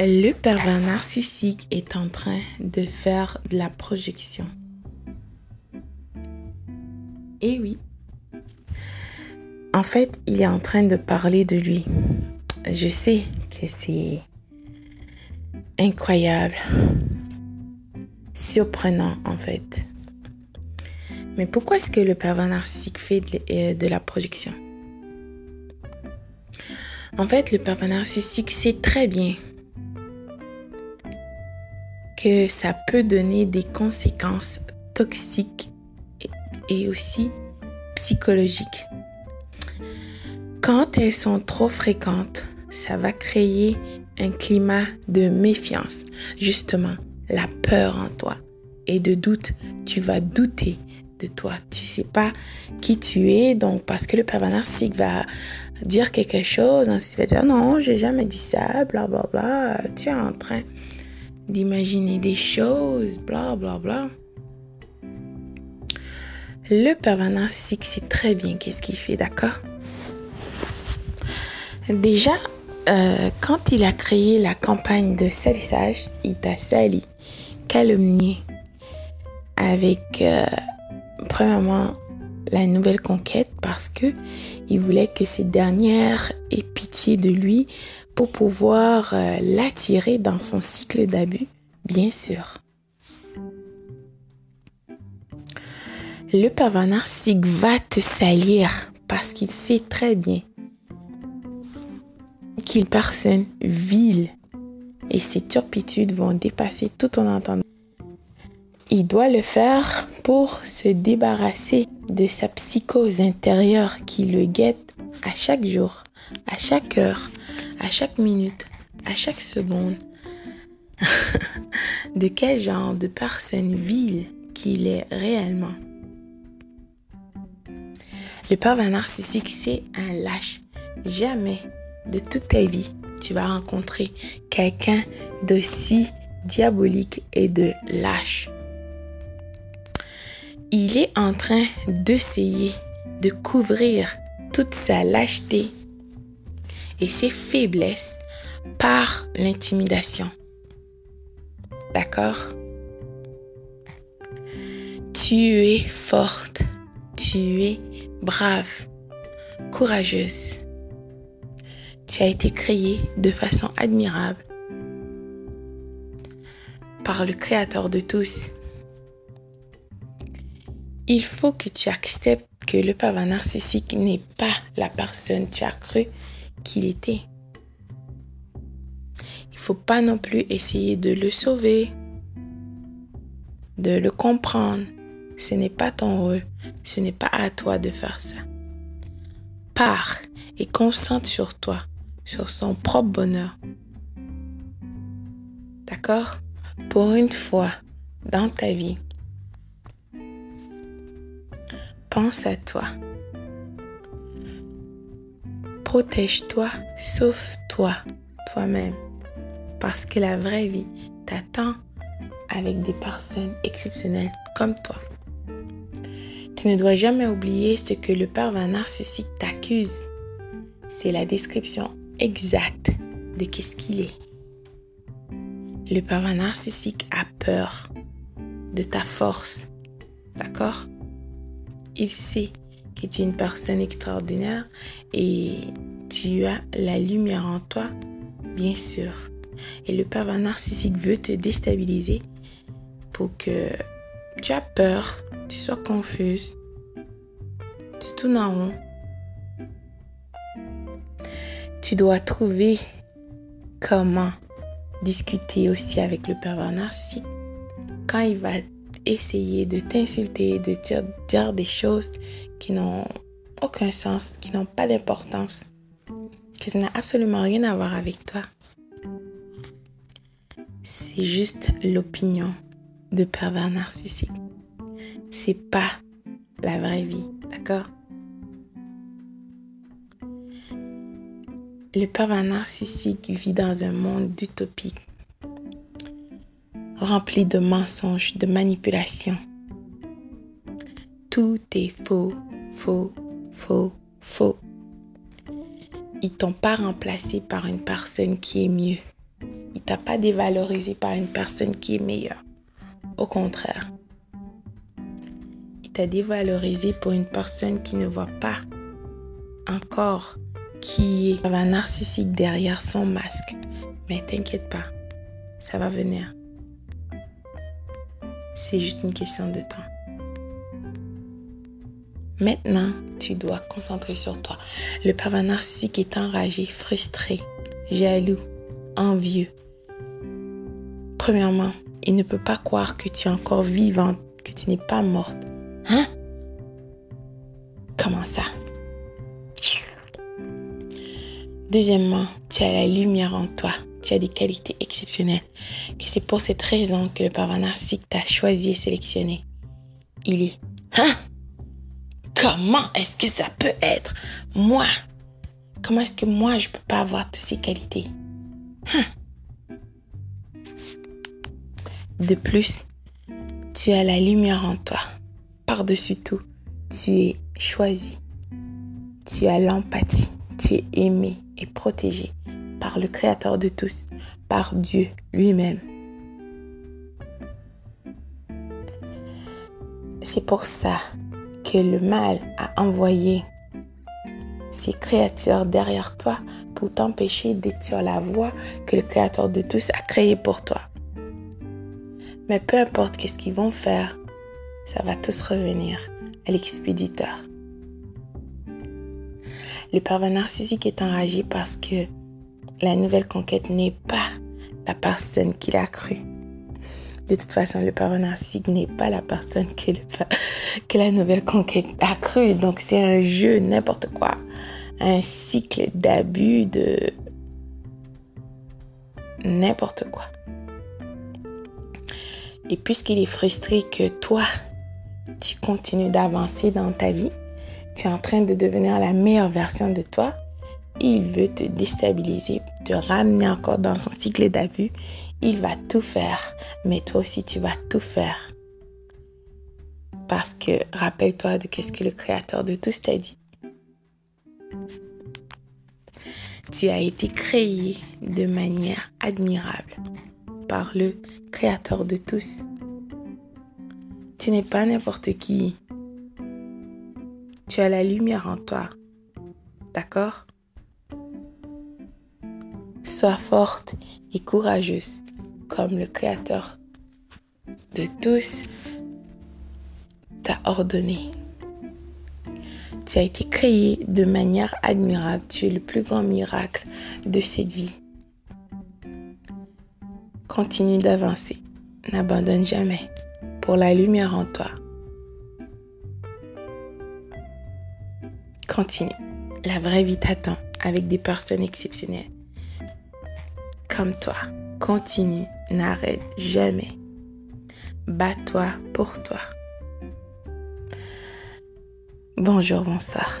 Le pervers narcissique est en train de faire de la projection. Et oui. En fait, il est en train de parler de lui. Je sais que c'est incroyable, surprenant en fait. Mais pourquoi est-ce que le pervers narcissique fait de, euh, la projection? En fait, le pervers narcissique sait très bien que ça peut donner des conséquences toxiques et aussi psychologiques. Quand elles sont trop fréquentes, ça va créer un climat de méfiance, justement, la peur en toi et de doute. Tu vas douter de toi. Tu sais pas qui tu es, donc parce que le pervers narcissique va dire quelque chose, ensuite il va dire non, j'ai jamais dit ça, bla bla bla. Tu es en train d'imaginer des choses, bla bla bla. Le pervers narcissique sait très bien qu'est-ce qu'il fait, d'accord? Déjà, euh, quand il a créé la campagne de salissage, il t'a sali, calomnié avec euh, premièrement la nouvelle conquête parce que il voulait que cette dernière ait pitié de lui pouvoir euh, l'attirer dans son cycle d'abus, bien sûr. Le pervers narcissique va te salir parce qu'il sait très bien qu'il personne vile et ses turpitudes vont dépasser tout ton entendement. Il doit le faire pour se débarrasser de sa psychose intérieure qui le guette à chaque jour, à chaque heure, à chaque minute, à chaque seconde. de quel genre de personne vile qu'il est réellement? Le pervers narcissique, c'est un lâche. Jamais de toute ta vie, tu vas rencontrer quelqu'un d'aussi diabolique et de lâche il est en train d'essayer de couvrir toute sa lâcheté et ses faiblesses par l'intimidation. D'accord? Tu es forte, tu es brave, courageuse. Tu as été créée de façon admirable par le Créateur de tous. Il faut que tu acceptes que le pervers narcissique n'est pas la personne. Tu as cru qu'il était. Il faut pas non plus essayer de le sauver, de le comprendre. Ce n'est pas ton rôle. Ce n'est pas à toi de faire ça. Pars et concentre sur toi, sur son propre bonheur. D'accord? Pour une fois dans ta vie, pense à toi. Protège-toi, sauve-toi toi-même. Parce que la vraie vie t'attend avec des personnes exceptionnelles comme toi. Tu ne dois jamais oublier ce que le pervers narcissique t'accuse. C'est la description exacte de qu'est-ce qu'il est. Le pervers narcissique a peur de ta force. D'accord? Il sait tu es une personne extraordinaire et tu as la lumière en toi, bien sûr. Et le pervers narcissique veut te déstabiliser pour que tu aies peur, tu sois confuse, tu tournes en rond. Tu dois trouver comment discuter aussi avec le pervers narcissique quand il va essayer de t'insulter, de dire, dire des choses qui n'ont aucun sens, qui n'ont pas d'importance, que ça n'a absolument rien à voir avec toi. C'est juste l'opinion de pervers narcissique. C'est pas la vraie vie, d'accord? Le pervers narcissique vit dans un monde utopique rempli de mensonges, de manipulations. Tout est faux, faux, faux, faux. Ils t'ont pas remplacé par une personne qui est mieux. Ils t'a pas dévalorisé par une personne qui est meilleure. Au contraire, il t'a dévalorisé pour une personne qui ne voit pas encore qui est un narcissique derrière son masque. Mais t'inquiète pas, ça va venir. C'est juste une question de temps. Maintenant, tu dois concentrer sur toi. Le pervers narcissique est enragé, frustré, jaloux, envieux. Premièrement, il ne peut pas croire que tu es encore vivante, que tu n'es pas morte. Hein? Deuxièmement, tu as la lumière en toi. Tu as des qualités exceptionnelles. Que c'est pour cette raison que le pervers narcissique t'a choisi et sélectionné. Il est. Hein? Comment est-ce que ça peut être? Moi? Comment est-ce que moi je peux pas avoir toutes ces qualités? Hein? De plus, tu as la lumière en toi. Par-dessus tout, tu es choisi. Tu as l'empathie. Tu es aimé protégé par le Créateur de tous, par Dieu lui-même. C'est pour ça que le mal a envoyé ces créatures derrière toi pour t'empêcher d'être la voie que le Créateur de tous a créée pour toi. Mais peu importe qu'est-ce qu'ils vont faire, ça va tous revenir à l'expéditeur. Le pervers narcissique est enragé parce que la nouvelle conquête n'est pas la personne qu'il a cru. De toute façon, le pervers narcissique n'est pas la personne que, la nouvelle conquête a cru. Donc, c'est un jeu, n'importe quoi. Un cycle d'abus, de n'importe quoi. Et puisqu'il est frustré que toi, tu continues d'avancer dans ta vie, tu es en train de devenir la meilleure version de toi, il veut te déstabiliser, te ramener encore dans son cycle d'abus. Il va tout faire, mais toi aussi tu vas tout faire. Parce que rappelle-toi de ce que le Créateur de tous t'a dit. Tu as été créé de manière admirable par le Créateur de tous. Tu n'es pas n'importe qui. Tu as la lumière en toi. D'accord? Sois forte et courageuse comme le Créateur de tous t'a ordonné. Tu as été créé de manière admirable. Tu es le plus grand miracle de cette vie. Continue d'avancer. N'abandonne jamais pour la lumière en toi. Continue. La vraie vie t'attend avec des personnes exceptionnelles comme toi. Continue, n'arrête jamais. Bats-toi pour toi. Bonjour, bonsoir.